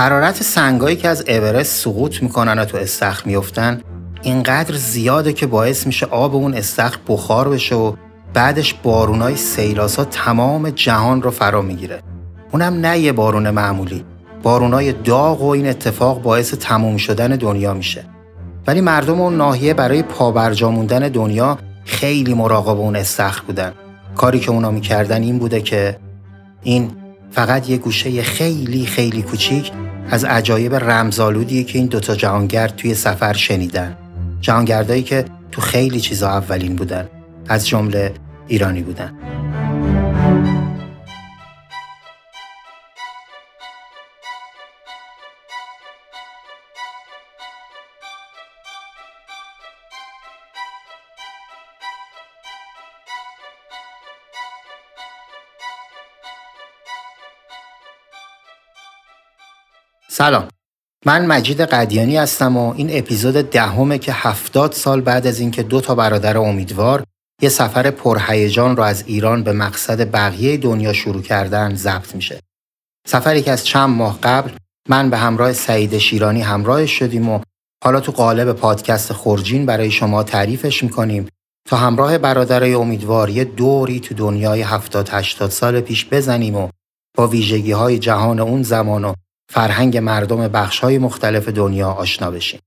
حرارت سنگایی که از اورست سقوط می‌کنن و تو استخر میفتن اینقدر زیاده که باعث میشه آب اون استخر بخار بشه و بعدش بارونای سیلاسا تمام جهان رو فرا می‌گیره. اونم نه یه بارون معمولی. بارونای داغ و این اتفاق باعث تموم شدن دنیا میشه. ولی مردم اون ناحیه برای پابرجا موندن دنیا خیلی مراقب اون استخر بودن. کاری که اونا می‌کردن این بوده که این فقط یه گوشه خیلی خیلی کوچیک از عجایب رمزالودیه که این دوتا جهانگرد توی سفر شنیدن. جهانگردایی که تو خیلی چیزا اولین بودن. از جمله ایرانی بودن. سلام من مجید قدیانی هستم و این اپیزود دهمه که هفتاد سال بعد از اینکه دو تا برادر امیدوار یه سفر پرهیجان رو از ایران به مقصد بقیه دنیا شروع کردن ضبط میشه. سفری که از چند ماه قبل من به همراه سعید شیرانی همراه شدیم و حالا تو قالب پادکست خورجین برای شما تعریفش می‌کنیم تا همراه برادرای امیدوار یه دوری تو دنیای 70 80 سال پیش بزنیم و با ویژگی های جهان اون زمان و فرهنگ مردم بخش های مختلف دنیا آشنا بشیم.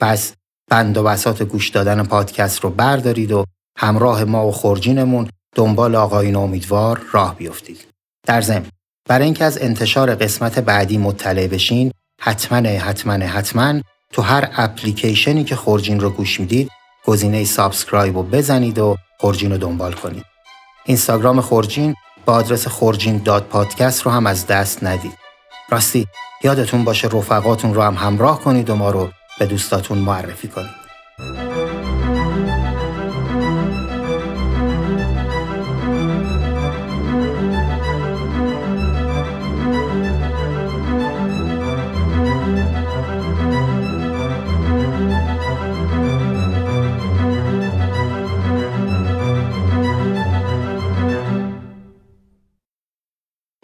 پس بند و بساط گوش دادن پادکست رو بردارید و همراه ما و خورجینمون دنبال آقایون امیدوار راه بیفتید. در ضمن برای اینکه از انتشار قسمت بعدی مطلع بشین حتما حتما حتما تو هر اپلیکیشنی که خورجین رو گوش می‌دید گزینه subscribe رو بزنید و خورجین رو دنبال کنید. اینستاگرام خورجین با آدرس خورجین داد پادکست رو هم از دست ندید. راستی یادتون باشه رفقاتون رو هم همراه کنید و ما رو به دوستاتون معرفی کنید.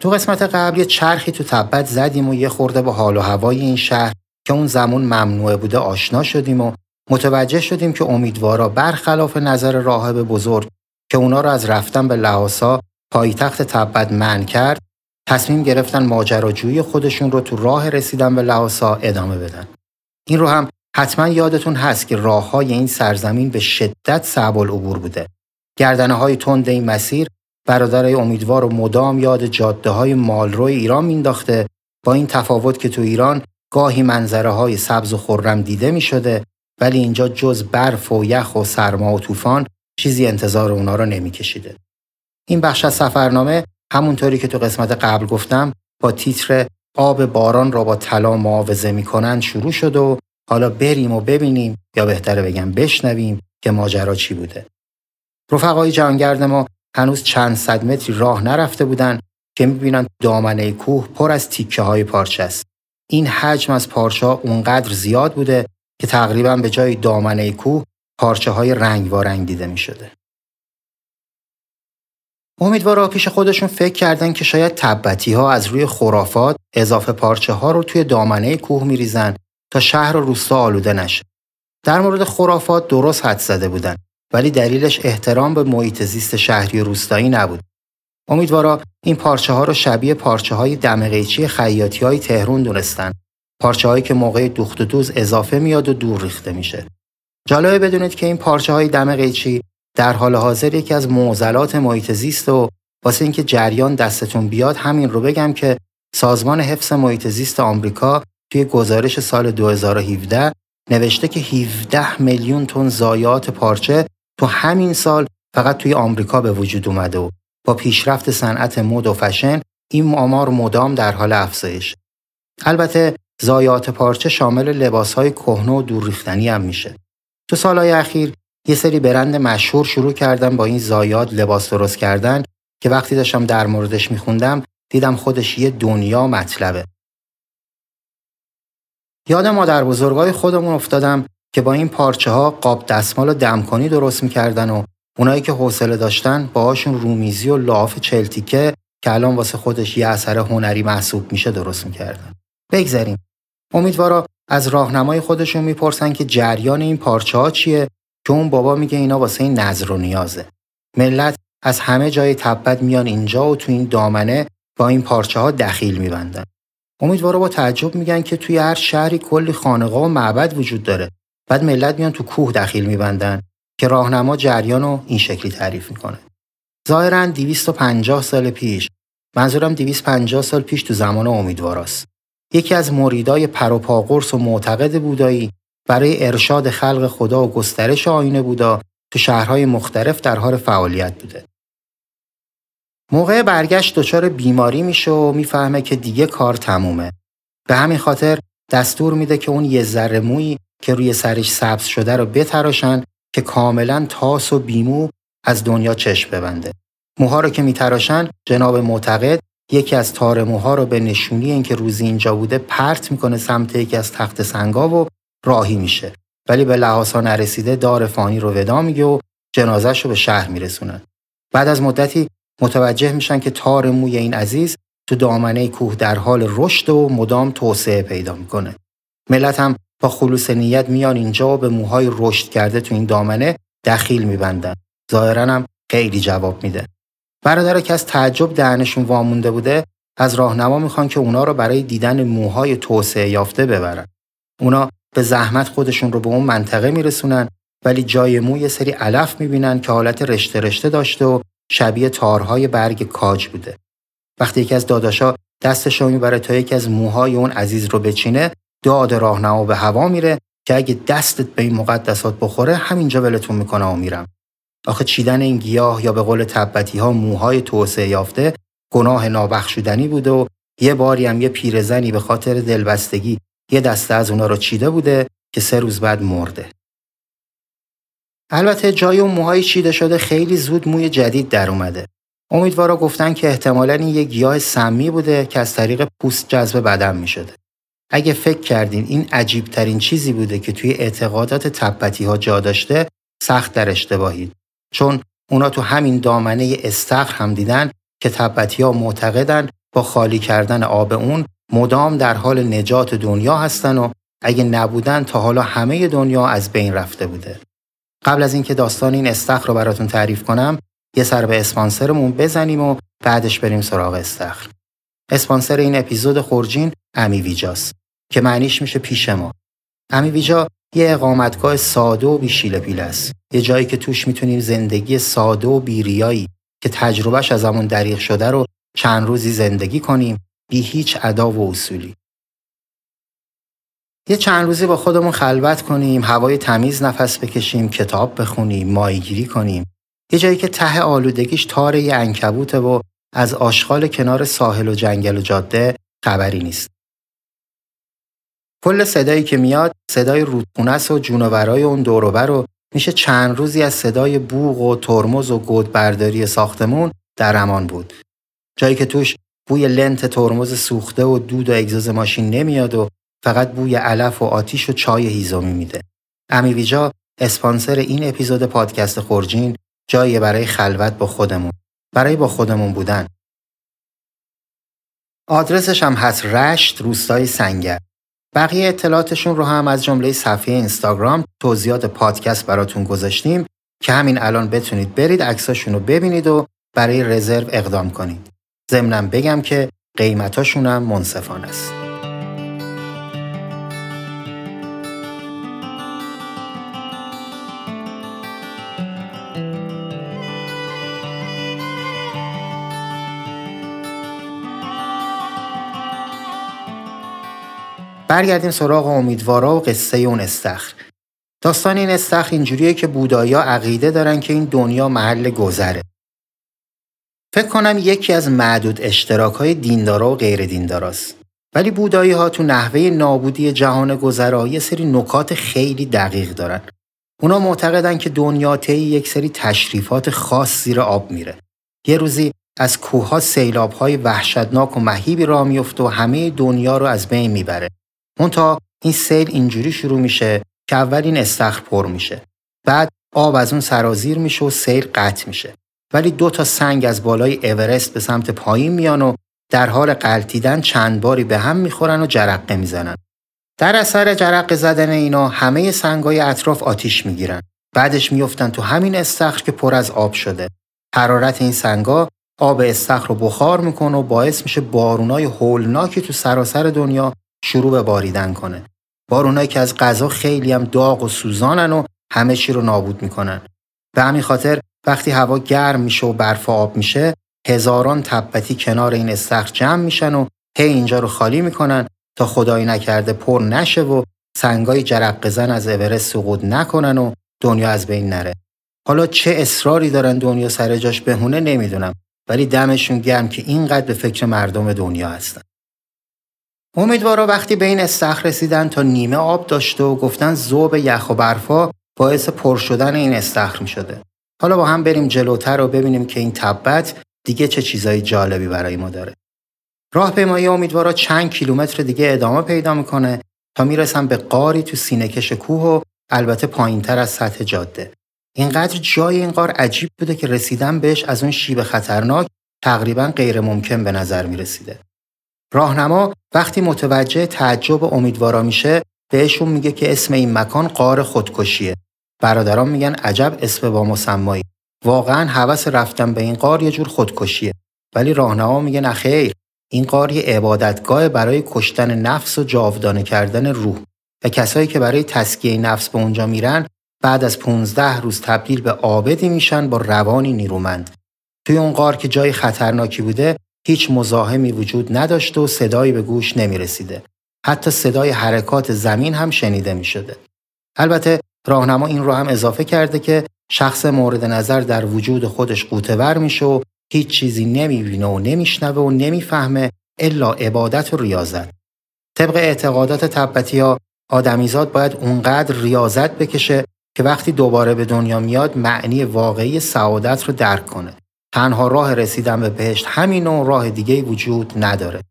تو قسمت قبل یه چرخی تو تبت زدیم و یه خورده با حال و هوای این شهر که اون زمان ممنوعه بوده آشنا شدیم و متوجه شدیم که امیدوارا برخلاف نظر راهب بزرگ که اونا رو از رفتن به لحاسا پایتخت تبت من کرد تصمیم گرفتن ماجراجویی خودشون رو تو راه رسیدن به لحاسا ادامه بدن. این رو هم حتما یادتون هست که راه های این سرزمین به شدت صعب العبور بوده. گردنه های تند این مسیر برادرای امیدوار و مدام یاد جاده های مالروی ایران مینداخته با این تفاوت که تو ایران گاهی منظره های سبز و خرم دیده می شده ولی اینجا جز برف و یخ و سرما و طوفان چیزی انتظار اونا رو نمی کشیده. این بخش از سفرنامه همونطوری که تو قسمت قبل گفتم با تیتر آب باران را با طلا معاوضه می‌کنند شروع شد و حالا بریم و ببینیم یا بهتره بگم بشنویم که ماجرا چی بوده. رفقای جهانگرد ما هنوز چند صد متری راه نرفته بودن که می‌بینن دامنه کوه پر از تیکه های پارچه است. این حجم از پارچه ها اونقدر زیاد بوده که تقریبا به جای دامنه کوه پارچه های رنگ و رنگ دیده می شده. امیدوارا پیش خودشون فکر کردن که شاید تبتی ها از روی خرافات اضافه پارچه ها رو توی دامنه کوه میریزن تا شهر و روستا آلوده نشه. در مورد خرافات درست حد زده بودن ولی دلیلش احترام به محیط زیست شهری و روستایی نبود. امیدوارا این پارچه ها رو شبیه پارچه های دمقیچی خیاطی های تهرون دونستن. پارچه هایی که موقع دوخت و دوز اضافه میاد و دور ریخته میشه. جالبه بدونید که این پارچه های در حال حاضر یکی از معضلات محیط زیست و واسه اینکه جریان دستتون بیاد همین رو بگم که سازمان حفظ محیط زیست آمریکا توی گزارش سال 2017 نوشته که 17 میلیون تن ضایعات پارچه تو همین سال فقط توی آمریکا به وجود اومده و با پیشرفت صنعت مد و فشن این آمار مدام در حال افزایش. البته ضایعات پارچه شامل لباسهای کهنه و دور ریختنی هم میشه. تو سالهای اخیر یه سری برند مشهور شروع کردن با این ضایعات لباس درست کردن که وقتی داشتم در موردش میخوندم دیدم خودش یه دنیا مطلبه. یاد مادر بزرگای خودمون افتادم که با این پارچه ها قاب دستمال و دمکنی درست می‌کردن و اونایی که حوصله داشتن باهاشون رومیزی و لاف چلتیکه که الان واسه خودش یه اثر هنری محسوب میشه درست می‌کردن. بگذریم امیدوارا از راهنمای خودشون می‌پرسن که جریان این پارچه ها چیه که اون بابا میگه اینا واسه این نظر و نیازه. ملت از همه جای تبت میان اینجا و تو این دامنه با این پارچه ها دخیل میبندن. امیدوارا با تعجب میگن که توی هر شهری کلی خانقاه و معبد وجود داره. بعد ملت میان تو کوه دخیل میبندن که راهنما جریان رو این شکلی تعریف می‌کنه ظاهرا 250 سال پیش منظورم 250 سال پیش تو زمان امیدواراست یکی از مریدای پروپاقرس و معتقد بودایی برای ارشاد خلق خدا و گسترش آینه بودا تو شهرهای مختلف در حال فعالیت بوده. موقع برگشت دچار بیماری میشه و می‌فهمه که دیگه کار تمومه. به همین خاطر دستور میده که اون یه ذره مویی که روی سرش سبز شده رو بتراشن که کاملا تاس و بیمو از دنیا چشم ببنده. موها رو که میتراشن جناب معتقد یکی از تار موها رو به نشونی اینکه روزی اینجا بوده پرت می‌کنه سمت یکی از تخت سنگا و راهی میشه. ولی به لحاظا نرسیده دار فانی رو ودا میگه و جنازش رو به شهر میرسونن. بعد از مدتی متوجه میشن که تار موی این عزیز تو دامنه کوه در حال رشد و مدام توسعه پیدا می‌کنه. ملت هم با خلوص نیت میان اینجا و به موهای رشد کرده تو این دامنه دخیل میبندن ظاهرا هم خیلی جواب میده برادر که از تعجب دهنشون وامونده بوده از راهنما می‌خوان که اونا رو برای دیدن موهای توسعه یافته ببرن. اونا به زحمت خودشون رو به اون منطقه میرسونن ولی جای مو یه سری علف می‌بینن که حالت رشته رشته داشته و شبیه تارهای برگ کاج بوده. وقتی یکی از داداشا دستش رو می‌بره تا یکی از موهای اون عزیز رو بچینه داد راهنما به هوا میره که اگه دستت به این مقدسات بخوره همینجا ولتون می‌کنه و میرم. آخه چیدن این گیاه یا به قول تبتی ها موهای توسعه یافته گناه نابخشودنی بوده و یه باری هم یه پیرزنی به خاطر دلبستگی یه دسته از اونا رو چیده بوده که سه روز بعد مرده. البته جای اون موهای چیده شده خیلی زود موی جدید در اومده. امیدوارا گفتن که احتمالا این یه گیاه سمی بوده که از طریق پوست جذب بدن می شده. اگه فکر کردین این عجیب ترین چیزی بوده که توی اعتقادات تبتی ها جا داشته سخت در اشتباهید. چون اونا تو همین دامنه استخر هم دیدن که تبتی ها معتقدن با خالی کردن آب اون مدام در حال نجات دنیا هستن و اگه نبودن تا حالا همه دنیا از بین رفته بوده. قبل از اینکه داستان این استخر رو براتون تعریف کنم یه سر به اسپانسرمون بزنیم و بعدش بریم سراغ استخر. اسپانسر این اپیزود خورجین امی ویجاست که معنیش میشه پیش ما. امی ویجا یه اقامتگاه ساده و بیشیل پیل است. یه جایی که توش می‌تونیم زندگی ساده و بیریایی که تجربهش از همون دریغ شده رو چند روزی زندگی کنیم بی هیچ ادا و اصولی. یه چند روزی با خودمون خلوت کنیم، هوای تمیز نفس بکشیم، کتاب بخونیم، مایگیری کنیم. یه جایی که ته آلودگیش تار یه انکبوته و از آشغال کنار ساحل و جنگل و جاده خبری نیست. کل صدایی که میاد صدای رودخونه و جونورای اون دوروبر رو میشه چند روزی از صدای بوغ و ترمز و گودبرداری ساختمون در امان بود. جایی که توش بوی لنت ترمز سوخته و دود و اگزوز ماشین نمیاد و فقط بوی علف و آتیش و چای هیزومی میده. امیویجا اسپانسر این اپیزود پادکست خورجین جایی برای خلوت با خودمون. برای با خودمون بودن. آدرسش هم هست رشت روستای سنگر. بقیه اطلاعاتشون رو هم از جمله صفحه اینستاگرام توضیحات پادکست براتون گذاشتیم که همین الان بتونید برید عکساشون رو ببینید و برای رزرو اقدام کنید. ضمنم بگم که قیمتاشون هم منصفانه است. برگردیم سراغ امیدوارا و قصه اون استخر. داستان این استخر اینجوریه که بودایا عقیده دارن که این دنیا محل گذره. فکر کنم یکی از معدود اشتراک های دیندارا و غیر دینداراست. ولی بودایی ها تو نحوه نابودی جهان گذرا یه سری نکات خیلی دقیق دارن. اونا معتقدن که دنیا طی یک سری تشریفات خاص زیر آب میره. یه روزی از کوهها سیلاب های وحشتناک و مهیبی را میفته و همه دنیا رو از بین می‌بره. تا این سیل اینجوری شروع میشه که اول این استخر پر میشه. بعد آب از اون سرازیر میشه و سیل قطع میشه. ولی دو تا سنگ از بالای اورست به سمت پایین میان و در حال قلتیدن چند باری به هم می‌خورن و جرقه می‌زنن. در اثر جرقه زدن اینا همه سنگای اطراف آتیش می‌گیرن. بعدش میفتن تو همین استخر که پر از آب شده. حرارت این سنگا آب استخر رو بخار می‌کنه و باعث میشه بارونای هولناکی تو سراسر دنیا شروع به باریدن کنه. بارونایی که از غذا خیلی هم داغ و سوزانن و همه چی رو نابود می‌کنن. به همین خاطر وقتی هوا گرم میشه و برف آب میشه هزاران تبتی کنار این استخر جمع میشن و هی اینجا رو خالی می‌کنن تا خدایی نکرده پر نشه و سنگای جرق زن از اورست سقوط نکنن و دنیا از بین نره. حالا چه اصراری دارن دنیا سر جاش بهونه نمی‌دونم ولی دمشون گرم که اینقدر به فکر مردم دنیا هستن. امیدوارا وقتی به این استخر رسیدن تا نیمه آب داشته و گفتن زوب یخ و برفا باعث پر شدن این استخر می شده. حالا با هم بریم جلوتر و ببینیم که این تبت دیگه چه چیزای جالبی برای ما داره. راهپیمایی امیدوارا چند کیلومتر دیگه ادامه پیدا می‌کنه تا می‌رسن به قاری تو سینهکش کوه و البته پایینتر از سطح جاده. اینقدر جای این قار عجیب بوده که رسیدن بهش از اون شیب خطرناک تقریبا غیر ممکن به نظر می رسیده. راهنما وقتی متوجه تعجب امیدوارا میشه بهشون میگه که اسم این مکان قار خودکشیه. برادران میگن عجب اسم با مسمایی. واقعا هوس رفتن به این قار یه جور خودکشیه. ولی راهنما میگه نخیر این قار یه عبادتگاه برای کشتن نفس و جاودانه کردن روح و کسایی که برای تسکیه نفس به اونجا میرن بعد از 15 روز تبدیل به عابدی میشن با روانی نیرومند. توی اون غار که جای خطرناکی بوده هیچ مزاحمی وجود نداشته و صدایی به گوش نمی رسیده. حتی صدای حرکات زمین هم شنیده می شده. البته راهنما این رو هم اضافه کرده که شخص مورد نظر در وجود خودش قوتور میشه و هیچ چیزی نمی‌بینه و نمیشنوه و نمی‌فهمه الا عبادت و ریاضت. طبق اعتقادات تبتی ها آدمیزاد باید اونقدر ریاضت بکشه که وقتی دوباره به دنیا میاد معنی واقعی سعادت رو درک کنه. تنها راه رسیدن به بهشت همین و راه دیگه وجود نداره.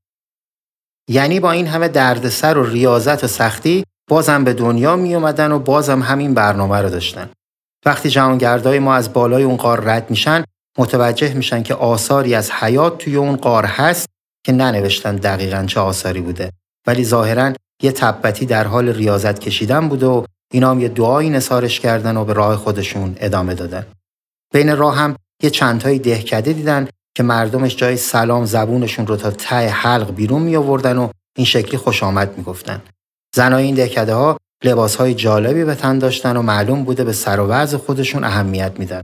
یعنی با این همه دردسر و ریاضت و سختی بازم به دنیا می اومدن و بازم همین برنامه رو داشتن. وقتی جهانگردای ما از بالای اون قار رد میشن متوجه میشن که آثاری از حیات توی اون قار هست که ننوشتن دقیقا چه آثاری بوده ولی ظاهرا یه تبتی در حال ریاضت کشیدن بوده و اینا هم یه دعایی نسارش کردن و به راه خودشون ادامه دادن. بین راه هم یه چندتایی دهکده دیدن که مردمش جای سلام زبونشون رو تا ته حلق بیرون می آوردن و این شکلی خوش آمد می گفتن. زنای این دهکده ها لباس های جالبی به تن داشتن و معلوم بوده به سر و وضع خودشون اهمیت میدن.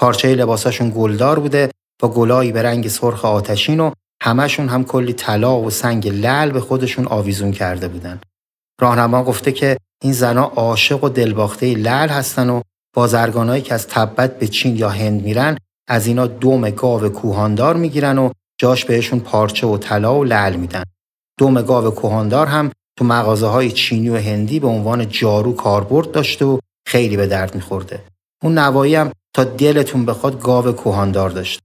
پارچه لباساشون گلدار بوده با گلایی به رنگ سرخ آتشین و همشون هم کلی طلا و سنگ لعل به خودشون آویزون کرده بودن. راهنما گفته که این زنا عاشق و دلباخته لعل هستن و بازرگانایی که از تبت به چین یا هند میرن از اینا دوم گاو کوهاندار می‌گیرن و جاش بهشون پارچه و طلا و لعل میدن. دوم گاو کوهاندار هم تو مغازه های چینی و هندی به عنوان جارو کاربرد داشته و خیلی به درد میخورده. اون نوایی هم تا دلتون بخواد گاو کوهاندار داشت.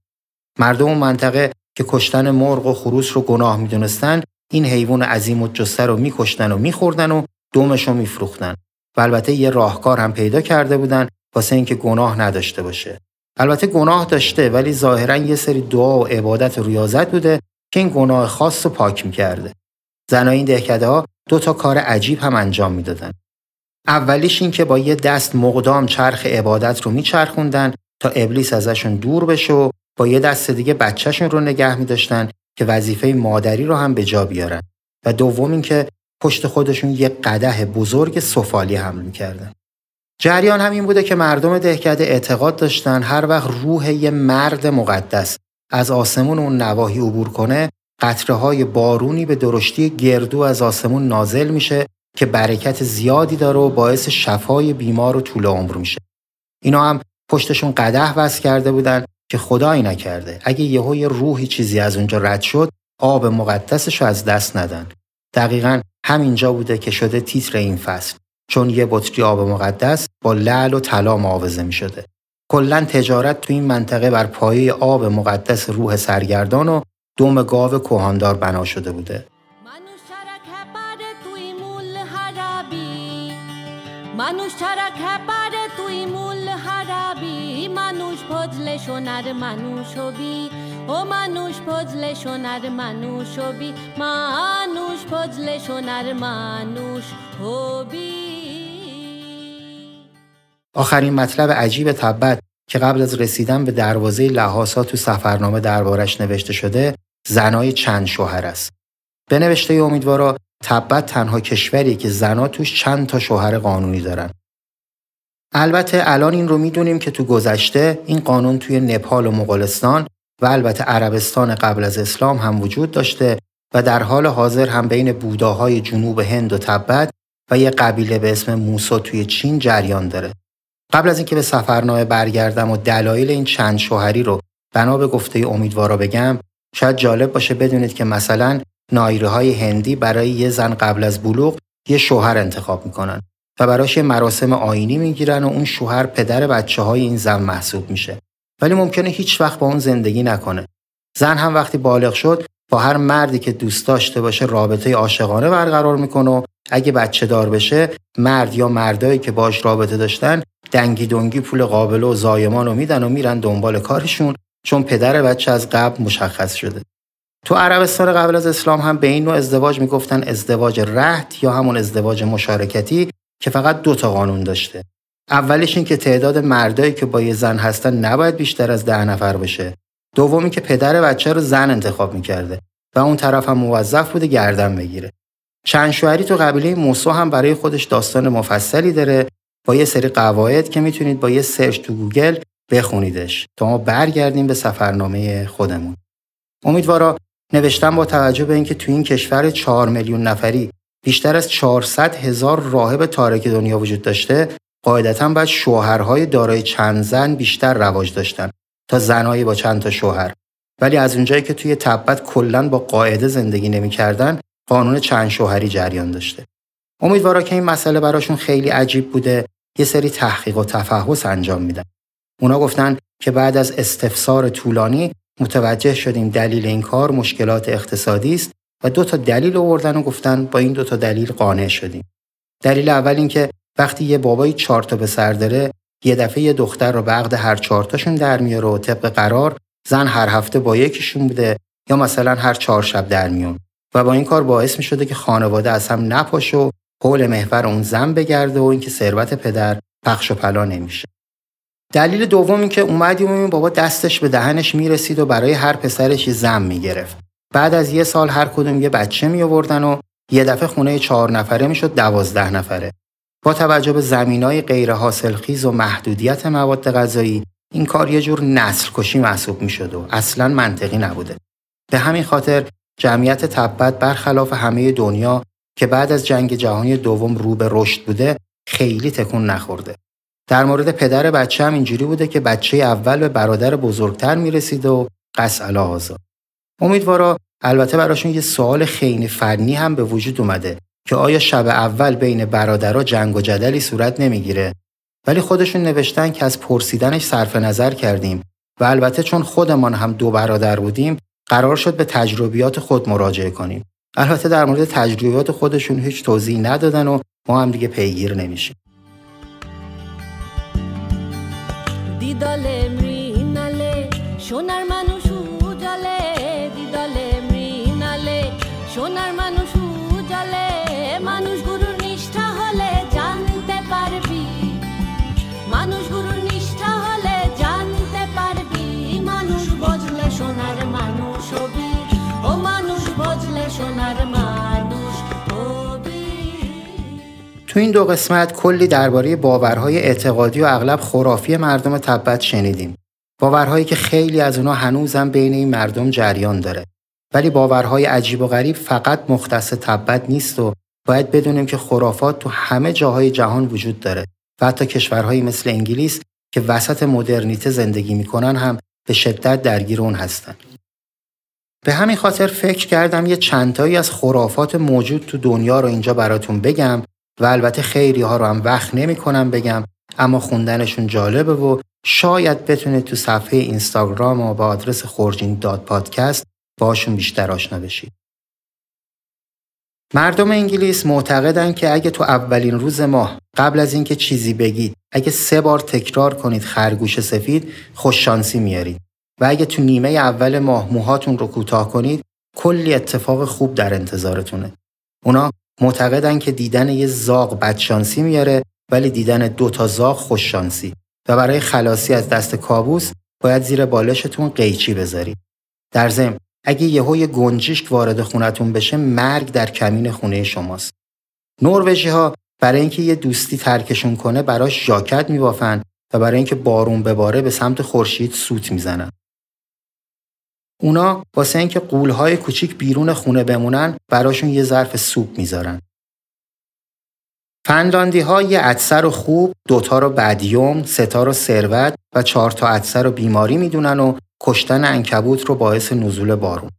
مردم اون منطقه که کشتن مرغ و خروس رو گناه می‌دونستن این حیوان عظیم و جسته رو میکشتن و میخوردن و دومش رو میفروختن و البته یه راهکار هم پیدا کرده بودن واسه اینکه گناه نداشته باشه. البته گناه داشته ولی ظاهرا یه سری دعا و عبادت و ریاضت بوده که این گناه خاص رو پاک می‌کرده. زنای این دهکده ها دو تا کار عجیب هم انجام می‌دادن. اولیش این که با یه دست مقدام چرخ عبادت رو میچرخوندن تا ابلیس ازشون دور بشه و با یه دست دیگه بچهشون رو نگه میداشتن که وظیفه مادری رو هم به جا بیارن. و دوم اینکه پشت خودشون یه قده بزرگ سفالی حمل می‌کردن. جریان همین بوده که مردم دهکده اعتقاد داشتن هر وقت روح یه مرد مقدس از آسمون اون نواحی عبور کنه قطره های بارونی به درشتی گردو از آسمون نازل میشه که برکت زیادی داره و باعث شفای بیمار و طول عمر میشه. اینا هم پشتشون قده وصل کرده بودن که خدایی نکرده اگه یهو یه روحی چیزی از اونجا رد شد آب مقدسش رو از دست ندن. دقیقا همینجا بوده که شده تیتر این فصل چون یه بطری آب مقدس با لعل و طلا معاوضه می شده. کلا تجارت تو این منطقه بر پایه آب مقدس روح سرگردان و دوم گاو کوهاندار بنا شده بوده. منو ভজলে সোনার মানুষ হবি ও মানুষ ফজলে সোনার মানুষ হবি মানুষ ফজলে সোনার মানুষ হবি آخرین مطلب عجیب تبت که قبل از رسیدن به دروازه لحاسا تو سفرنامه دربارش نوشته شده زنای چند شوهر است. به نوشته امیدوارا تبت تنها کشوری که زنا توش چند تا شوهر قانونی دارن. البته الان این رو می‌دونیم که تو گذشته این قانون توی نپال و مغولستان و البته عربستان قبل از اسلام هم وجود داشته و در حال حاضر هم بین بوداهای جنوب هند و تبت و یه قبیله به اسم موسا توی چین جریان داره. قبل از اینکه به سفرنامه برگردم و دلایل این چند شوهری رو بنا به گفته امیدوارا بگم شاید جالب باشه بدونید که مثلا نایره های هندی برای یه زن قبل از بلوغ یه شوهر انتخاب می‌کنن و براش یه مراسم آینی می‌گیرن و اون شوهر پدر بچه های این زن محسوب میشه. ولی ممکنه هیچ وقت با اون زندگی نکنه. زن هم وقتی بالغ شد با هر مردی که دوست داشته باشه رابطه عاشقانه برقرار می‌کنه و اگه بچه دار بشه مرد یا مردایی که باش رابطه داشتن دنگی دنگی پول قابل و زایمان رو میدن و میرن دنبال کارشون چون پدر بچه از قبل مشخص شده. تو عربستان قبل از اسلام هم به این نوع ازدواج می‌گفتن ازدواج رهت یا همون ازدواج مشارکتی که فقط دو تا قانون داشته. اولیش این که تعداد مردایی که با یه زن هستن نباید بیشتر از ده نفر باشه. دومی که پدر بچه رو زن انتخاب می‌کرده و اون طرف هم موظف بوده گردن بگیره. چند شوهری تو قبیله موسا هم برای خودش داستان مفصلی داره با یه سری قواعد که می‌تونید با یه search تو گوگل بخونیدش تا ما برگردیم به سفرنامه خودمون. امیدوارا نوشتن با توجه به اینکه تو این کشور 4 میلیون نفری بیشتر از 400 هزار راهب تارک دنیا وجود داشته قاعدتا باید شوهرهای دارای چند زن بیشتر رواج داشتن تا زنهایی با چند تا شوهر. ولی از اونجایی که توی تبت کلا با قاعده زندگی نمی‌کردن قانون چند شوهری جریان داشته. امیدوارا که این مسئله براشون خیلی عجیب بوده یه سری تحقیق و تفحص انجام میدن. اونا گفتن که بعد از استفسار طولانی متوجه شدیم دلیل این کار مشکلات اقتصادی است و دو تا دلیل آوردن و گفتن با این دو تا دلیل قانع شدیم. دلیل اول اینکه وقتی یه بابایی چهار تا به سر داره یه دفعه یه دختر رو به عقد هر چهار تاشون در میاره و طبق قرار زن هر هفته با یکیشون بوده یا مثلا هر چهار شب در میون و با این کار باعث می شده که خانواده از هم نپاشه و حول محور اون زن بگرده و اینکه ثروت پدر پخش و پلا نمیشه. دلیل دوم این که اومدیم و بابا دستش به دهنش می‌رسید و برای هر پسرش یه زن می‌گرفت. بعد از یه سال هر کدوم یه بچه می آوردن و یه دفعه خونه چهار نفره می‌شد دوازده نفره. با توجه به زمینای غیر حاصل خیز و محدودیت مواد غذایی این کار یه جور نسل کشی محسوب می شد و اصلا منطقی نبوده. به همین خاطر جمعیت تبت برخلاف همه دنیا که بعد از جنگ جهانی دوم رو به رشد بوده خیلی تکون نخورده. در مورد پدر بچه هم اینجوری بوده که بچه اول به برادر بزرگتر می‌رسیده و قص هزار. امیدوارا البته براشون یه سوال خیلی فنی هم به وجود اومده که آیا شب اول بین برادرها جنگ و جدلی صورت نمی‌گیره؟ ولی خودشون نوشتن که از پرسیدنش صرف نظر کردیم و البته چون خودمان هم دو برادر بودیم قرار شد به تجربیات خود مراجعه کنیم. البته در مورد تجربیات خودشون هیچ توضیح ندادن و ما هم دیگه پیگیر نمیشیم. دیدال تو این دو قسمت کلی درباره باورهای اعتقادی و اغلب خرافی مردم تبت شنیدیم. باورهایی که خیلی از اونا هنوزم بین این مردم جریان داره. ولی باورهای عجیب و غریب فقط مختص تبت نیست و باید بدونیم که خرافات تو همه جاهای جهان وجود داره و حتی کشورهایی مثل انگلیس که وسط مدرنیته زندگی می‌کنن هم به شدت درگیر اون هستن. به همین خاطر فکر کردم یه چندتایی از خرافات موجود تو دنیا رو اینجا براتون بگم و البته خیلی ها رو هم وقت نمی کنم بگم اما خوندنشون جالبه و شاید بتونه تو صفحه اینستاگرام و با آدرس خورجین داد پادکست باشون بیشتر آشنا بشید. مردم انگلیس معتقدن که اگه تو اولین روز ماه قبل از اینکه چیزی بگید اگه سه بار تکرار کنید خرگوش سفید خوششانسی میارید و اگه تو نیمه اول ماه موهاتون رو کوتاه کنید کلی اتفاق خوب در انتظارتونه. اونا معتقدن که دیدن یه زاغ بدشانسی میاره ولی دیدن دو تا زاغ خوششانسی و برای خلاصی از دست کابوس باید زیر بالشتون قیچی بذارید. در ضمن اگه یهو یه گنجشک وارد خونتون بشه مرگ در کمین خونه شماست. نروژی ها برای اینکه یه دوستی ترکشون کنه براش ژاکت میبافن و برای اینکه بارون بباره به سمت خورشید سوت می‌زنن. اونا واسه اینکه قولهای کوچیک بیرون خونه بمونن براشون یه ظرف سوپ می‌ذارن. فنلاندی ها یه عدسر رو خوب، دوتا رو بدیوم، ستا رو ثروت و چهار تا عدسر رو بیماری می‌دونن و کشتن انکبوت رو باعث نزول بارون.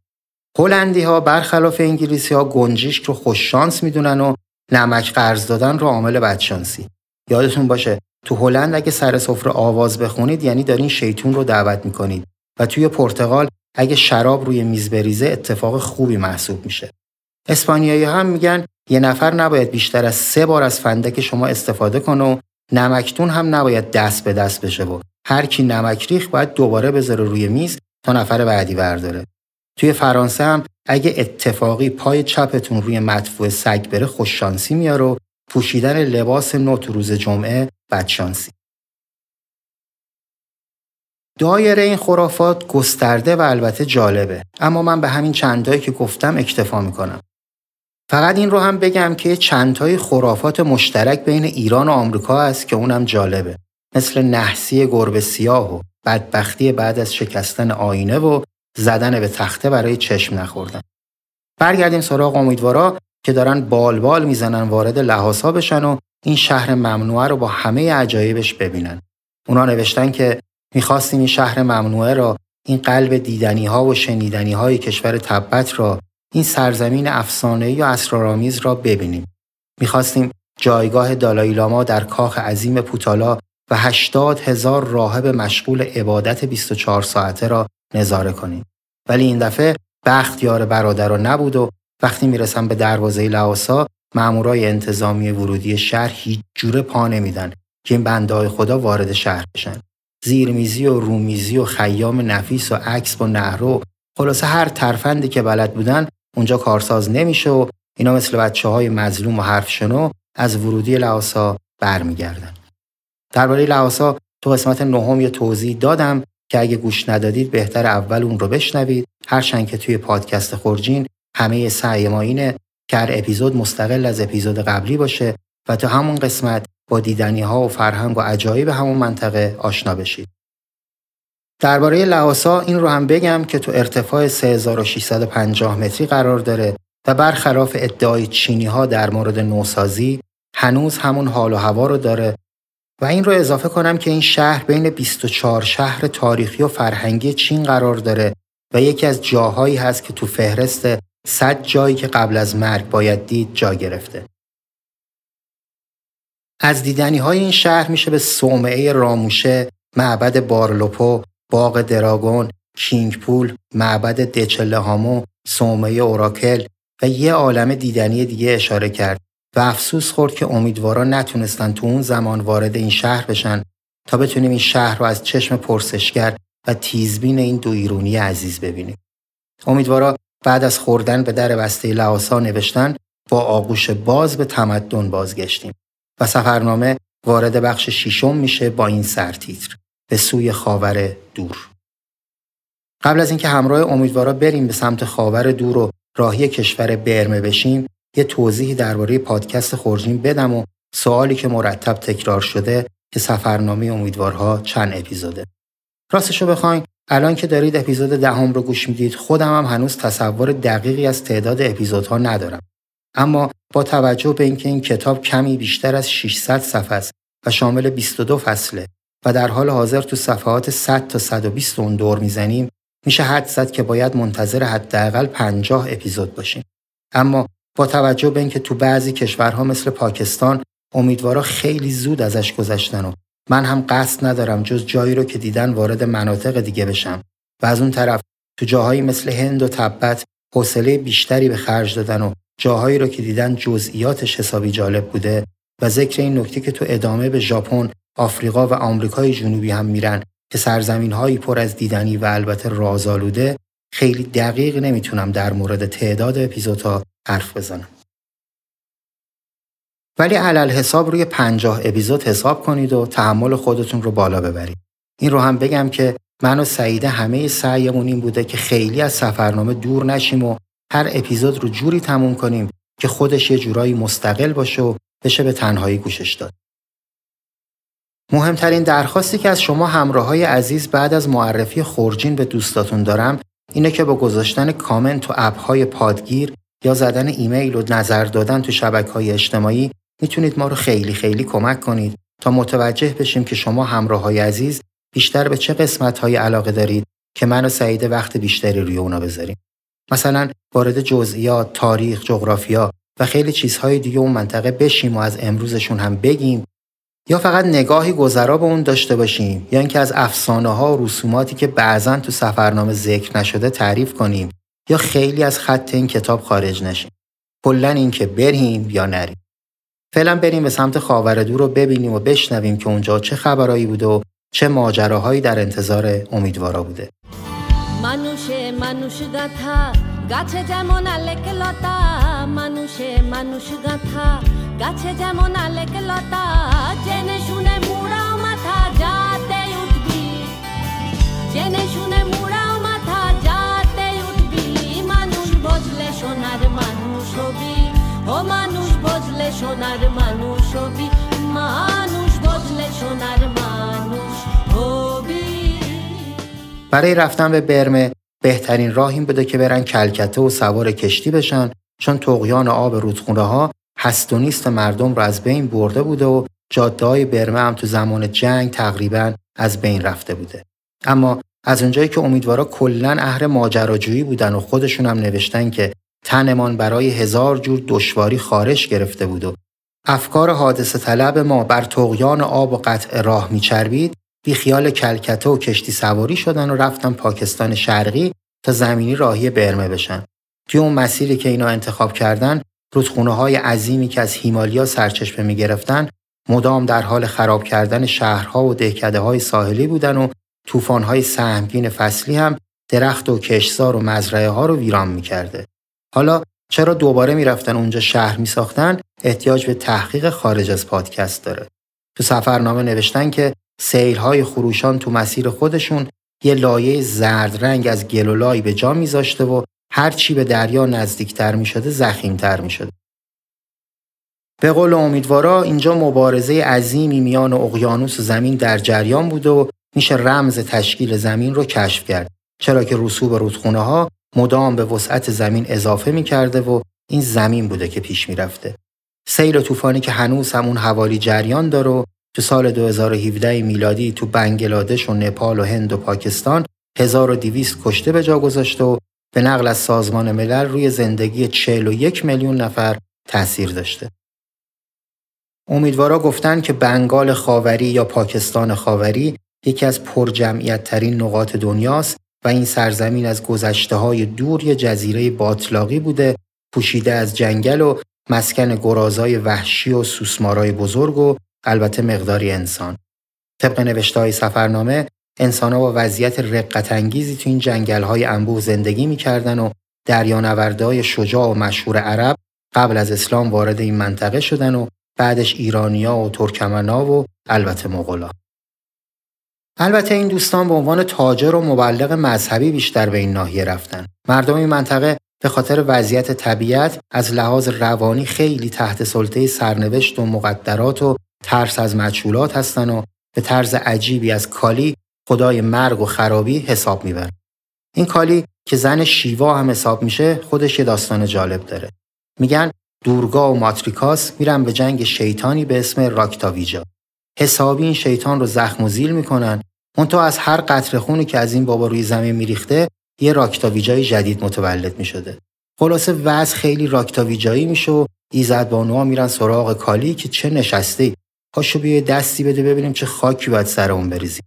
هلندی ها برخلاف انگلیسی ها گنجیشک رو خوششانس می‌دونن و نمک قرض دادن رو عامل بدشانسی. یادتون باشه تو هلند اگه سر سفره آواز بخونید یعنی دارین شیطون رو دعوت می‌کنید و توی پرتغال اگه شراب روی میز بریزه اتفاق خوبی محسوب میشه. اسپانیایی هم میگن یه نفر نباید بیشتر از سه بار از فندک شما استفاده کنه و نمکتون هم نباید دست به دست بشه و هر کی نمک ریخ باید دوباره بذاره روی میز تا نفر بعدی برداره. توی فرانسه هم اگه اتفاقی پای چپتون روی مدفوع سگ بره خوششانسی میاره و پوشیدن لباس نو روز جمعه بدشانسی. دایره این خرافات گسترده و البته جالبه اما من به همین چندهایی که گفتم اکتفا می‌کنم. فقط این رو هم بگم که چندتای خرافات مشترک بین ایران و آمریکا هست که اونم جالبه مثل نحسی گربه سیاه و بدبختی بعد از شکستن آینه و زدن به تخته برای چشم نخوردن. برگردیم سراغ امیدوارا که دارن بال بال می‌زنن وارد لحاسا بشن و این شهر ممنوعه رو با همه عجایبش ببینن. اونا نوشتن که می‌خواستیم این شهر ممنوعه را این قلب دیدنی ها و شنیدنی های کشور تبت را این سرزمین افسانه یا اسرارآمیز را ببینیم. می‌خواستیم جایگاه دالای لاما در کاخ عظیم پوتالا و هشتاد هزار راهب مشغول عبادت 24 ساعته را نظاره کنیم. ولی این دفعه بخت یار برادر را نبود و وقتی می‌رسم به دروازه لعاسا مامورای انتظامی ورودی شهر هیچ جوره پا نمیدن که این بنده خدا وارد شهر بشن. زیرمیزی و رومیزی و خیام نفیس و عکس با نهرو خلاصه هر ترفندی که بلد بودن اونجا کارساز نمیشه و اینا مثل بچه های مظلوم و حرف شنو از ورودی لعاسا برمیگردن. درباره لعاسا تو قسمت نهم یه توضیح دادم که اگه گوش ندادید بهتر اول اون رو بشنوید هرچند که توی پادکست خورجین همه سعی ما اینه که هر اپیزود مستقل از اپیزود قبلی باشه و تو همون قسمت با دیدنی ها و فرهنگ و عجایب همون منطقه آشنا بشید. درباره لعاسا این رو هم بگم که تو ارتفاع 3650 متری قرار داره و برخلاف ادعای چینی ها در مورد نوسازی هنوز همون حال و هوا رو داره و این رو اضافه کنم که این شهر بین 24 شهر تاریخی و فرهنگی چین قرار داره و یکی از جاهایی هست که تو فهرست 100 جایی که قبل از مرگ باید دید جا گرفته. از دیدنی های این شهر میشه به صومعه راموشه، معبد بارلوپو، باغ دراگون، کینگپول، معبد دچله هامو، صومعه اوراکل و یه عالم دیدنی دیگه اشاره کرد و افسوس خورد که امیدوارا نتونستن تو اون زمان وارد این شهر بشن تا بتونیم این شهر رو از چشم پرسشگر و تیزبین این دو ایرونی عزیز ببینیم. امیدوارا بعد از خوردن به در بسته لحاسا نوشتن با آغوش باز به تمدن بازگشتیم و سفرنامه وارد بخش شیشم میشه با این سرتیتر به سوی خاور دور. قبل از اینکه همراه امیدوارا بریم به سمت خاور دور و راهی کشور برمه بشیم یه توضیحی درباره پادکست خورجین بدم و سوالی که مرتب تکرار شده که سفرنامه امیدوارها چند اپیزوده. راستشو بخواین الان که دارید اپیزود دهم رو گوش می‌دید خودم هم هنوز تصور دقیقی از تعداد اپیزودها ندارم. اما با توجه به اینکه این کتاب کمی بیشتر از 600 صفحه است و شامل 22 فصله و در حال حاضر تو صفحات 100 تا 120 اون دور می‌زنیم میشه حد زد که باید منتظر حداقل 50 اپیزود باشیم. اما با توجه به اینکه تو بعضی کشورها مثل پاکستان امیدوارا خیلی زود ازش گذشتن و من هم قصد ندارم جز جایی رو که دیدن وارد مناطق دیگه بشم و از اون طرف تو جاهایی مثل هند و تبت حوصله بیشتری به خرج دادن و جاهایی رو که دیدن جزئیاتش حسابی جالب بوده و ذکر این نکته که تو ادامه به ژاپن، آفریقا و آمریکای جنوبی هم میرن که سرزمین هایی پر از دیدنی و البته رازآلوده خیلی دقیق نمی‌تونم در مورد تعداد اپیزودها حرف بزنم. ولی علل حساب روی پنجاه اپیزود حساب کنید و تحمل خودتون رو بالا ببرید. این رو هم بگم که من و سعیده همه سعیمون این بوده که خیلی از سفرنامه دور نشیم و هر اپیزود رو جوری تموم کنیم که خودش یه جورایی مستقل باشه و بشه به تنهایی گوشش داد. مهمترین درخواستی که از شما همراه های عزیز بعد از معرفی خورجین به دوستاتون دارم اینه که با گذاشتن کامنت و اپ های پادگیر یا زدن ایمیل و نظر دادن تو شبکه های اجتماعی می‌تونید ما رو خیلی خیلی کمک کنید تا متوجه بشیم که شما همراه های عزیز بیشتر به چه قسمت های علاقه دارید که من و سعید وقت بیشتری روی اونا بذاریم. مثلا وارد جزئیات، تاریخ، جغرافیا و خیلی چیزهای دیگه اون منطقه بشیم و از امروزشون هم بگیم یا فقط نگاهی گذرا به اون داشته باشیم. یا اینکه از افسانه ها و رسوماتی که بعضا تو سفرنامه ذکر نشده تعریف کنیم. یا خیلی از خط این کتاب خارج نشیم. کلا اینکه بریم یا نریم. فعلا بریم به سمت خاورادو رو ببینیم و بشنویم که اونجا چه خبرایی بوده و چه ماجراهایی در انتظار امیدوارا بوده. منو মানুষ গাথা গাছে যেমন আলেক লতা মানুষে মানুষ গাথা গাছে যেমন আলেক লতা জেনে শুনে মুড়াও মাথা যাতে উঠবি জেনে শুনে মুড়াও মাথা যাতে উঠবি মানুষ বজলে সোনার মানুষ হবি ও মানুষ বজলে সোনার মানুষ হবি মানুষ বজলে সোনার মানুষ برای رفتن به برمه بهترین راه این بوده که برن کلکته و سوار کشتی بشن چون تقیان آب رودخونه ها هست و نیست مردم رو از بین برده بوده و جاده های برمه هم تو زمان جنگ تقریبا از بین رفته بوده. اما از اونجایی که امیدوارا کلا اهر ماجراجویی بودن و خودشون هم نوشتن که تنمان برای هزار جور دشواری خارش گرفته بود و افکار حادثه طلب ما بر تقیان آب و قطع راه میچربید بی خیال کلکته و کشتی سواری شدن و رفتن پاکستان شرقی تا زمینی راهی برمه بشن. توی اون مسیری که اینا انتخاب کردن رودخونه های عظیمی که از هیمالیا سرچشمه می گرفتن مدام در حال خراب کردن شهرها و دهکده های ساحلی بودن و طوفان های سهمگین فصلی هم درخت و کشزار و مزرعه ها رو ویران می کرده. حالا چرا دوباره می‌رفتن اونجا شهر می ساختن احتیاج به تحقیق خارج از پادکست داره. تو سفرنامه نوشتن که سیل های خروشان تو مسیر خودشون یه لایه زرد رنگ از گلولای به جا میذاشته و هر چی به دریا نزدیکتر می شده زخیمتر می شده. به قول امیدوارا اینجا مبارزه عظیمی میان اقیانوس و زمین در جریان بوده و میشه رمز تشکیل زمین رو کشف کرد چرا که رسوب رودخونه ها مدام به وسعت زمین اضافه می‌کرده و این زمین بوده که پیش می‌رفته. سیل و طوفانی که هنوز همون حوالی جریان داره و تو سال 2017 میلادی تو بنگلادش و نپال و هند و پاکستان 1200 کشته به جا گذاشته و به نقل از سازمان ملل روی زندگی 41 میلیون نفر تاثیر داشته. امیدوارا گفتن که بنگال خاوری یا پاکستان خاوری یکی از پرجمعیت ترین نقاط دنیاست و این سرزمین از گذشته های دور یه جزیره باطلاقی بوده پوشیده از جنگل و مسکن گرازای وحشی و سوسمارای بزرگ و البته مقداری انسان. طبق نوشته های سفرنامه انسانها با وضعیت رقت انگیزی تو این جنگل های انبوه زندگی می‌کردن و دریانوردهای شجاع و مشهور عرب قبل از اسلام وارد این منطقه شدن و بعدش ایرانیا و ترکمنا و البته مغلا. البته این دوستان به عنوان تاجر و مبلغ مذهبی بیشتر به این ناحیه رفتن. مردم این منطقه به خاطر وضعیت طبیعت از لحاظ روانی خیلی تحت سلطه سرنوشت و مقدرات و ترس از مجهولات هستن و به طرز عجیبی از کالی خدای مرگ و خرابی حساب می‌برن. این کالی که زن شیوا هم حساب میشه خودش یه داستان جالب داره. میگن دورگا و ماتریکاس میرن به جنگ شیطانی به اسم راکتاویجا. حسابی این شیطان رو زخم و زیل می‌کنن تو از هر قطره خونی که از این بابا روی زمین میریخته یه راکتاویجای جدید متولد می‌شده. خلاصه وضع خیلی راکتاویجایی میشه و ایزد بانوها میرن سراغ کالی که چه نشسته پاشو بیا دستی بده ببینیم چه خاکی باید سر اون بریزیم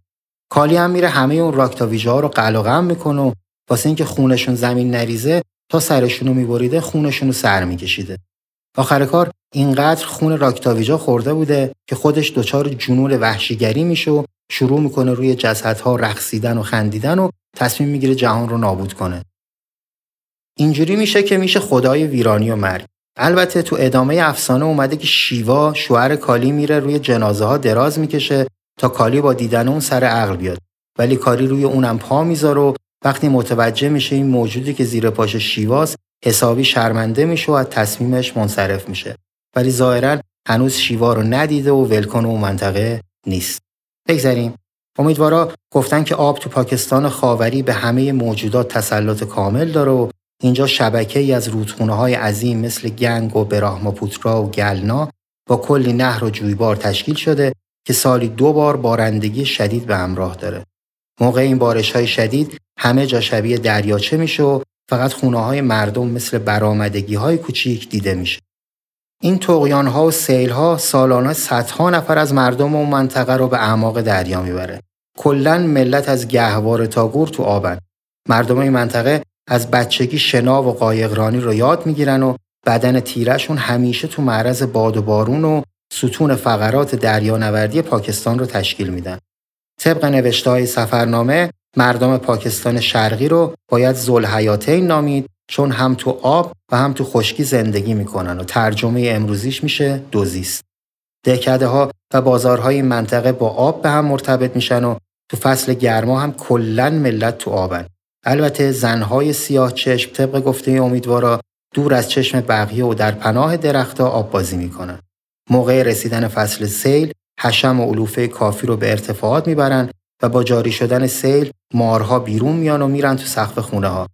کالی هم میره همه اون راکتاویجا ها رو قلقم می‌کنه و واسه اینکه خونشون زمین نریزه تا سرشون رو میبریده خونشون رو سر میکشیده آخر کار اینقدر خون راکتاویجا خورده بوده که خودش دچار جنون وحشیگری میشه و شروع می‌کنه روی جسدها رقصیدن و خندیدن و تصمیم می‌گیره جهان رو نابود کنه. اینجوری میشه که میشه خدای ویرانی و مرگ. البته تو ادامه افسانه اومده که شیوا شوهر کالی میره روی جنازه ها دراز می‌کشه تا کالی با دیدن اون سر عقل بیاد. ولی کالی روی اونم پا می‌ذاره و وقتی متوجه میشه این موجودی که زیر پاش شیواست حسابی شرمنده میشه و از تصمیمش منصرف میشه. ولی ظاهرا هنوز شیوا رو ندیده و ولکن اون منطقه نیست. بگذریم امیدوارا گفتن که آب تو پاکستان خاوری به همه موجودات تسلط کامل داره و اینجا شبکه ای از رودخونه های عظیم مثل گنگ و براهماپوترا و گلنا با کلی نهر و جویبار تشکیل شده که سالی دو بار بارندگی شدید به همراه داره. موقع این بارش های شدید همه جا شبیه دریاچه میشه و فقط خونه های مردم مثل برآمدگی های کوچیک دیده میشه. این توقیان ها و سیل ها سالانه صدها نفر از مردم اون منطقه رو به اعماق دریا می‌بره. کلا ملت از گهوار تا گور تو آبن. مردم این منطقه از بچگی شنا و قایقرانی رو یاد می‌گیرن و بدن تیرشون همیشه تو معرض باد و بارون و ستون فقرات دریانوردی پاکستان رو تشکیل میدن. طبق نوشته های سفرنامه مردم پاکستان شرقی رو باید زلحیاتین نامید چون هم تو آب و هم تو خشکی زندگی می‌کنن و ترجمه امروزیش میشه دوزیست. دهکده ها و بازارهای منطقه با آب به هم مرتبط میشن و تو فصل گرما هم کلا ملت تو آبن. البته زنهای سیاه چشم طبق گفته امیدوارا دور از چشم بقیه و در پناه درختها آب بازی می‌کنن. موقع رسیدن فصل سیل حشم و علوفه کافی رو به ارتفاعات می‌برن و با جاری شدن سیل مارها بیرون میان و میرن تو سقف خونه ها.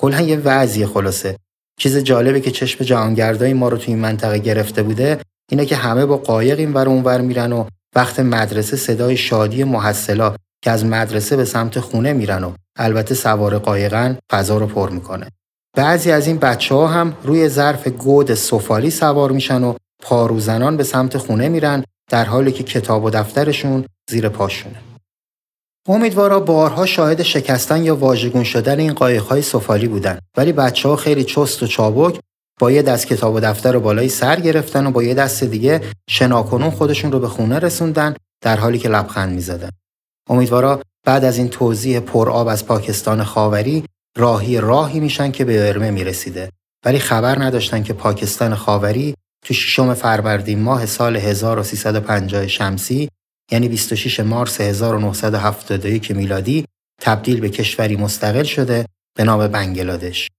کلا یه وضعی خلاصه. چیز جالبه که چشم جهانگردای ما رو تو این منطقه گرفته بوده اینه که همه با قایق این ور اونور میرن و وقت مدرسه صدای شادی محصلا که از مدرسه به سمت خونه میرن و البته سوار قایقن فضا رو پر می‌کنه. بعضی از این بچه ها هم روی ظرف گود سفالی سوار میشن و پاروزنان به سمت خونه میرن در حالی که کتاب و دفترشون زیر پاشونه. امیدوارا بارها شاهد شکستن یا واژگون شدن این قایقهای سفالی بودن ولی بچه ها خیلی چست و چابک با یه دست کتاب و دفتر رو بالای سر گرفتن و با یه دست دیگه شناکنون خودشون رو به خونه رسوندن در حالی که لبخند می‌زدن. امیدوارا بعد از این توضیح پرآب از پاکستان خاوری راهی راهی میشن که به ارمه می‌رسیده ولی خبر نداشتن که پاکستان خاوری تو ششم فروردین ماه سال 1350 شمسی یعنی 26 مارس 1971 میلادی تبدیل به کشوری مستقل شده به نام بنگلادش.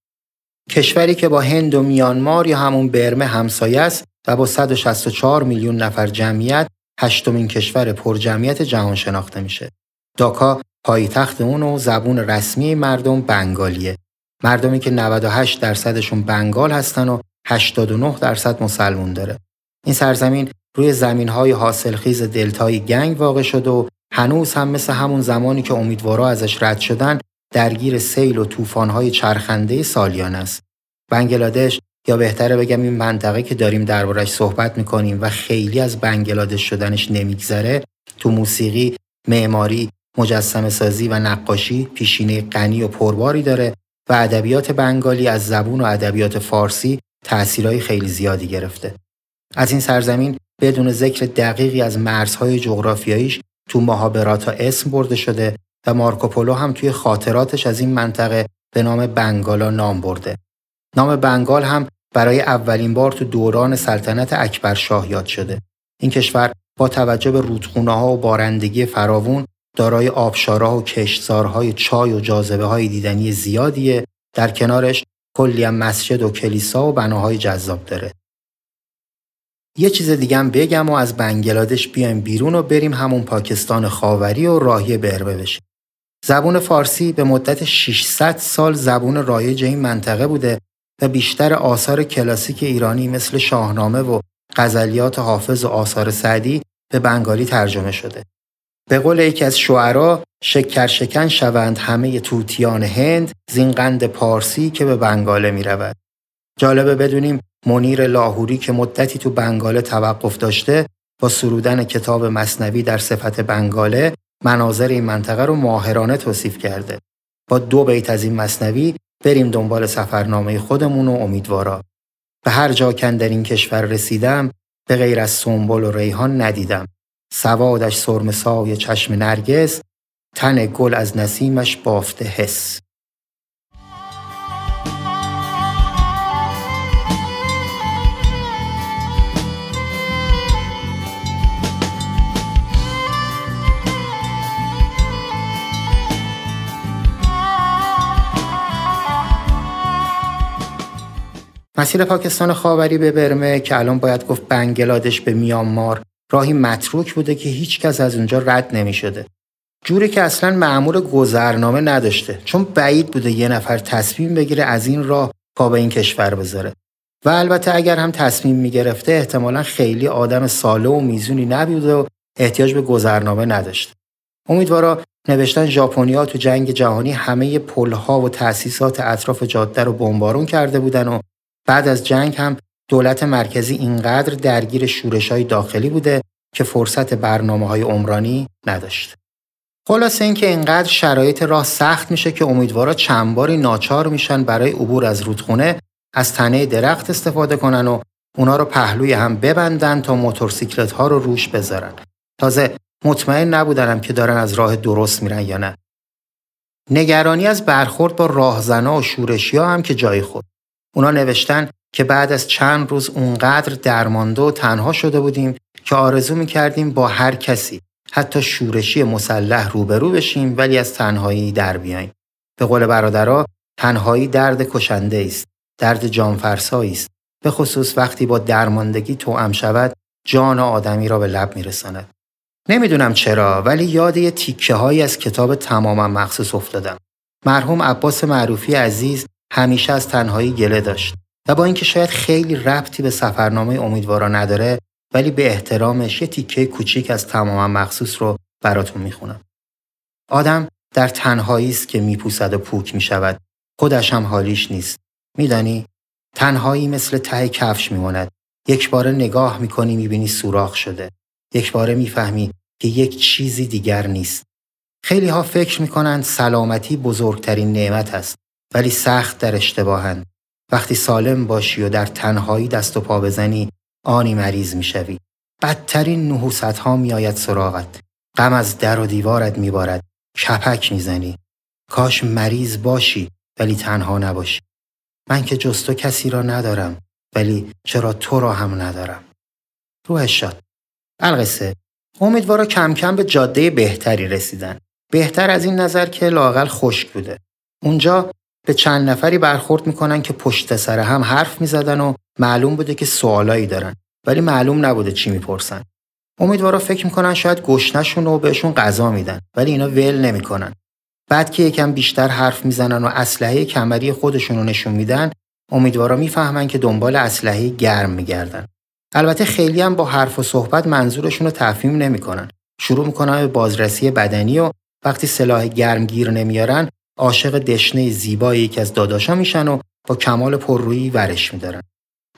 کشوری که با هند و میانمار یا همون برمه همسایه است و با 164 میلیون نفر جمعیت هشتمین کشور پرجمعیت جهان شناخته میشه. داکا پایتخت اون و زبون رسمی مردم بنگالیه. مردمی که 98 درصدشون بنگال هستن و 89 درصد مسلمون داره. این سرزمین روی زمین های حاصلخیز دلتای گنگ واقع شده و هنوز هم مثل همون زمانی که امیدوارا ازش رد شدن درگیر سیل و طوفان‌های چرخنده سالیان است. بنگلادش یا بهتره بگم این منطقه که داریم دربارش صحبت می‌کنیم و خیلی از بنگلادش شدنش نمیگذره تو موسیقی، معماری، مجسم سازی و نقاشی پیشینه غنی و پرباری داره و ادبیات بنگالی از زبون و ادبیات فارسی تأثیرهای خیلی زیادی گرفته. از این سرزمین بدون ذکر دقیقی از مرزهای جغرافیاییش تو مهابراتا اسم برده شده و مارکوپولو هم توی خاطراتش از این منطقه به نام بنگالا نام برده. نام بنگال هم برای اولین بار تو دوران سلطنت اکبر شاه یاد شده. این کشور با توجه به رودخونه ها و بارندگی فراوون دارای آبشارها و کشتزارهای چای و جاذبه های دیدنی زیادیه در کنارش کلی هم مسجد و کلیسا و بناهای جذاب داره. یه چیز دیگه هم بگم و از بنگلادش بیایم بیرون و بریم همون پاکستان خاوری و راهی بربه بشیم. زبون فارسی به مدت 600 سال زبون رایج این منطقه بوده و بیشتر آثار کلاسیک ایرانی مثل شاهنامه و غزلیات حافظ و آثار سعدی به بنگالی ترجمه شده. به قول یکی از شعرا شکر شکن شوند همه توتیان هند زینقند پارسی که به بنگاله می رود. جالبه بدونیم منیر لاهوری که مدتی تو بنگاله توقف داشته با سرودن کتاب مصنوی در صفت بنگاله مناظر این منطقه رو ماهرانه توصیف کرده. با دو بیت از این مصنوی بریم دنبال سفرنامه خودمون و امیدوارا. به هر جا کن در این کشور رسیدم به غیر از سنبل و ریحان ندیدم. سوادش سرمسای چشم نرگس تن گل از نسیمش بافته حس مسیر پاکستان خاوری به برمه که الان باید گفت بنگلادش به میانمار راهی متروک بوده که هیچ کس از اونجا رد نمی شده. جوری که اصلا معمول گذرنامه نداشته چون بعید بوده یه نفر تصمیم بگیره از این راه پا به این کشور بذاره و البته اگر هم تصمیم می گرفته احتمالا خیلی آدم ساله و میزونی نبوده و احتیاج به گذرنامه نداشته. امیدوارا نوشتن ژاپنیا تو جنگ جهانی همه پلها و تأسیسات اطراف جاده رو بمبارون کرده بودن و بعد از جنگ هم دولت مرکزی اینقدر درگیر شورش های داخلی بوده که فرصت برنامه های عمرانی نداشت. خلاصه اینکه اینقدر شرایط راه سخت میشه که امیدوارا چند باری ناچار میشن برای عبور از رودخونه از تنه درخت استفاده کنن و اونا رو پهلوی هم ببندن تا موتورسیکلت ها رو روش بذارن. تازه مطمئن نبودنم که دارن از راه درست میرن یا نه. نگرانی از برخورد با راهزنا و شورشی ها هم که جای خود. اونا نوشتن که بعد از چند روز اونقدر درمانده و تنها شده بودیم که آرزو می‌کردیم با هر کسی حتی شورشی مسلح روبرو بشیم ولی از تنهایی در بیاییم. به قول برادرها تنهایی درد کشنده است. درد جانفرسایی است. به خصوص وقتی با درماندگی توأم شود جان آدمی را به لب میرساند. نمی‌دونم چرا ولی یاد یه تیکه هایی از کتاب تماما مخصوص افتادم. مرحوم عباس معروفی عزیز همیشه از تنهایی گله داشت و با اینکه شاید خیلی ربطی به سفرنامه امیدوارا نداره ولی به احترامش یه تیکه کوچیک از تماما مخصوص رو براتون می‌خونم. آدم در تنهایی است که میپوسد و پوک می‌شود. خودش هم حالیش نیست. میدانی؟ تنهایی مثل ته کفش میماند. یک بار نگاه می‌کنی می‌بینی سوراخ شده. یک باره می‌فهمی که یک چیزی دیگر نیست. خیلی ها فکر می‌کنند سلامتی بزرگترین نعمت است. ولی سخت در اشتباهند. وقتی سالم باشی و در تنهایی دست و پا بزنی آنی مریض می‌شوی. بدترین نحوست ها میآید سراغت. غم از در و دیوارت میبارد. کپک می‌زنی. کاش مریض باشی ولی تنها نباشی. من که جز تو کسی را ندارم ولی چرا تو را هم ندارم. روحش شد. القصه امیدوارا کم کم به جاده بهتری رسیدن. بهتر از این نظر که لاقل خشک بوده. اونجا به چند نفری برخورد می‌کنن که پشت سر هم حرف می‌زدن و معلوم بوده که سوالایی دارن ولی معلوم نبوده چی می‌پرسن. امیدوارا فکر می‌کنن شاید گشنشون و بهشون غذا میدن ولی اینا ول نمی‌کنن. بعد که یکم بیشتر حرف می‌زنن و اسلحه کمری خودشون رو نشون میدن امیدوارا می‌فهمن که دنبال اسلحه گرم میگردن. البته خیلی هم با حرف و صحبت منظورشون رو تفهیم نمی‌کنن. شروع می‌کنن به بازرسی بدنی و وقتی سلاح گرم گیر نمیارن عاشق دشنه زیبای یکی از داداشا میشن و با کمال پررویی ورش میدارن.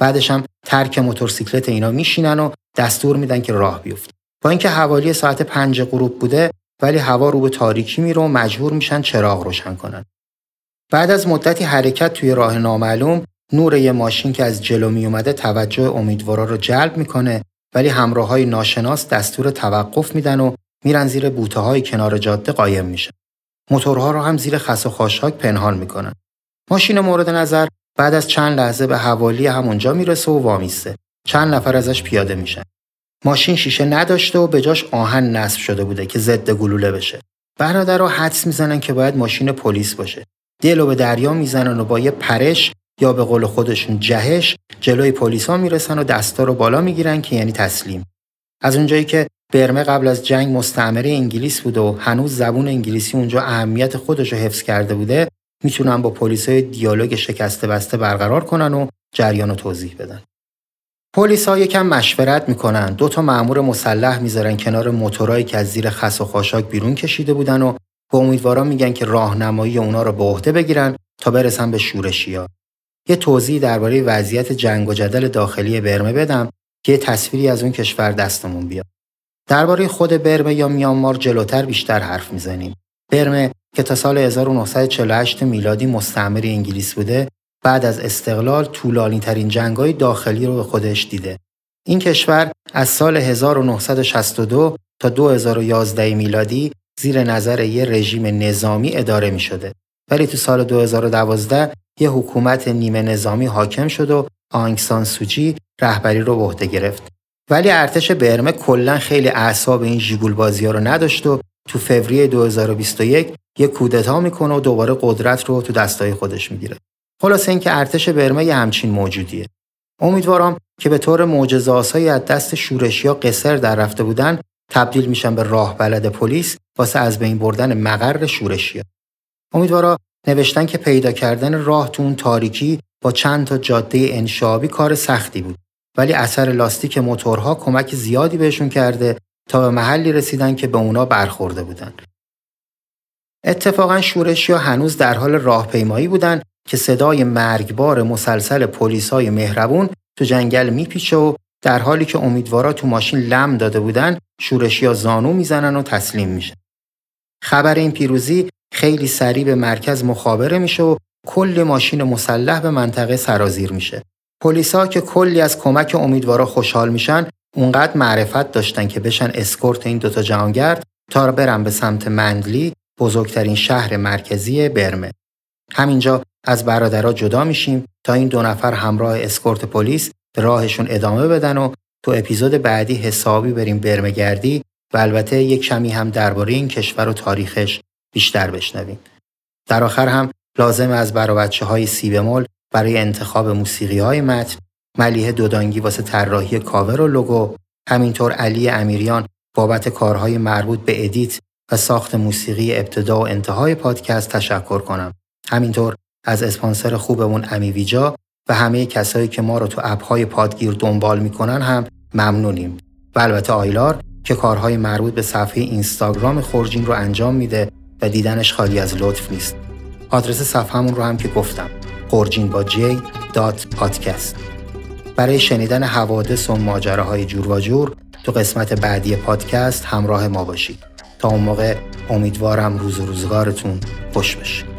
بعدش هم ترک موتورسیکلت اینا میشینن و دستور میدن که راه بیفت. با اینکه حوالی ساعت پنج غروب بوده ولی هوا رو به تاریکی میره و مجبور میشن چراغ روشن کنن. بعد از مدتی حرکت توی راه نامعلوم نور یه ماشین که از جلو می اومده توجه امیدوارا رو جلب می‌کنه ولی همراه های ناشناس دستور توقف میدن و میرن زیر بوته های کنار جاده قایم میشن. موتورها رو هم زیر خس و خاشاک پنهان می‌کنن. ماشین مورد نظر بعد از چند لحظه به حوالی همونجا می‌رسه و وامیسته. چند نفر ازش پیاده میشن. ماشین شیشه نداشته و به جاش آهن نصب شده بوده که ضد گلوله بشه. برادرها حدس می‌زنن که باید ماشین پلیس باشه. دلو به دریا می‌زنن و با یه پرش یا به قول خودشون جهش جلوی پلیسا می‌رسن و دستا رو بالا می‌گیرن که یعنی تسلیم. از اونجایی که برمه قبل از جنگ مستعمره انگلیس بوده و هنوز زبون انگلیسی اونجا اهمیت خودش رو حفظ کرده بوده می‌تونن با پلیسای دیالوگ شکسته بسته برقرار کنن و جریان رو توضیح بدن. پلیس ها یکم مشورت می‌کنن دو تا مأمور مسلح می‌ذارن کنار موتورایی که از زیر خس و خاشاک بیرون کشیده بودن و به امیدواران میگن که راهنمایی اونا رو به عهده بگیرن تا برسن به شورشیا. یه توضیح درباره وضعیت جنگ و جدل داخلی برمه بدم که تصویری از اون کشور دستمون بیاد. درباره خود برمه یا میانمار جلوتر بیشتر حرف می‌زنیم. برمه که تا سال 1948 میلادی مستعمر انگلیس بوده، بعد از استقلال طولانی ترین جنگای داخلی رو به خودش دیده. این کشور از سال 1962 تا 2011 میلادی زیر نظر یه رژیم نظامی اداره می شده. ولی تو سال 2012 یه حکومت نیمه نظامی حاکم شد و آنگسان سوچی رهبری رو به عهده گرفت. ولی ارتش برمه کلا خیلی اعصاب این ژیگول بازی ها رو نداشت و تو فوریه 2021 یه کودتا می‌کنه و دوباره قدرت رو تو دستای خودش می‌گیره. خلاص اینکه ارتش برمه یه همچین موجودیه. امیدوارم که به طور معجزه از دست شورشیا قصر در رفته بودن تبدیل میشن به راه بلد پلیس واسه از بین بردن مقر شورشیا. امیدوارا نوشتن که پیدا کردن راه تو اون تاریکی با چند تا جاده انشابی کار سختی بود ولی اثر لاستیک موتورها کمک زیادی بهشون کرده تا به محلی رسیدن که به اونا برخورده بودن. اتفاقا شورشیا هنوز در حال راهپیمایی بودن که صدای مرگبار مسلسل پلیسای مهربون تو جنگل میپیچه و در حالی که امیدوارا تو ماشین لم داده بودن شورشیا زانو می‌زنن و تسلیم میشن. خبر این پیروزی خیلی سریع به مرکز مخابره میشه و کل ماشین مسلح به منطقه سرازیر میشه. پلیسا که کلی از کمک امیدوارا خوشحال میشن اونقدر معرفت داشتن که بشن اسکورت این دوتا جهانگرد تا برن به سمت ماندلی بزرگترین شهر مرکزی برمه. همینجا از برادرها جدا میشیم تا این دو نفر همراه اسکورت پلیس به راهشون ادامه بدن و تو اپیزود بعدی حسابی بریم برمه گردی و البته یک کمی هم درباره این کشور و تاریخش بیشتر بشنویم. در آخر هم لازم از برا بچه های سی برای انتخاب موسیقی های متن ملیه دودانگی واسه طراحی کاور و لوگو همینطور علی امیریان بابت کارهای مربوط به ادیت و ساخت موسیقی ابتدا و انتهای پادکست تشکر کنم. همینطور از اسپانسر خوبمون امیویجا و همه کسایی که ما رو تو اپهای پادگیر دنبال می‌کنن هم ممنونیم. و البته آیلار که کارهای مربوط به صفحه اینستاگرام خورجین رو انجام میده و دیدنش خالی از لطف نیست. آدرس صفحهمون رو هم که گفتم. خورجین با J دات پادکست. برای شنیدن حوادث و ماجراهای جور و جور تو قسمت بعدی پادکست همراه ما باشید تا اون موقع امیدوارم روز و روزگارتون خوش بشه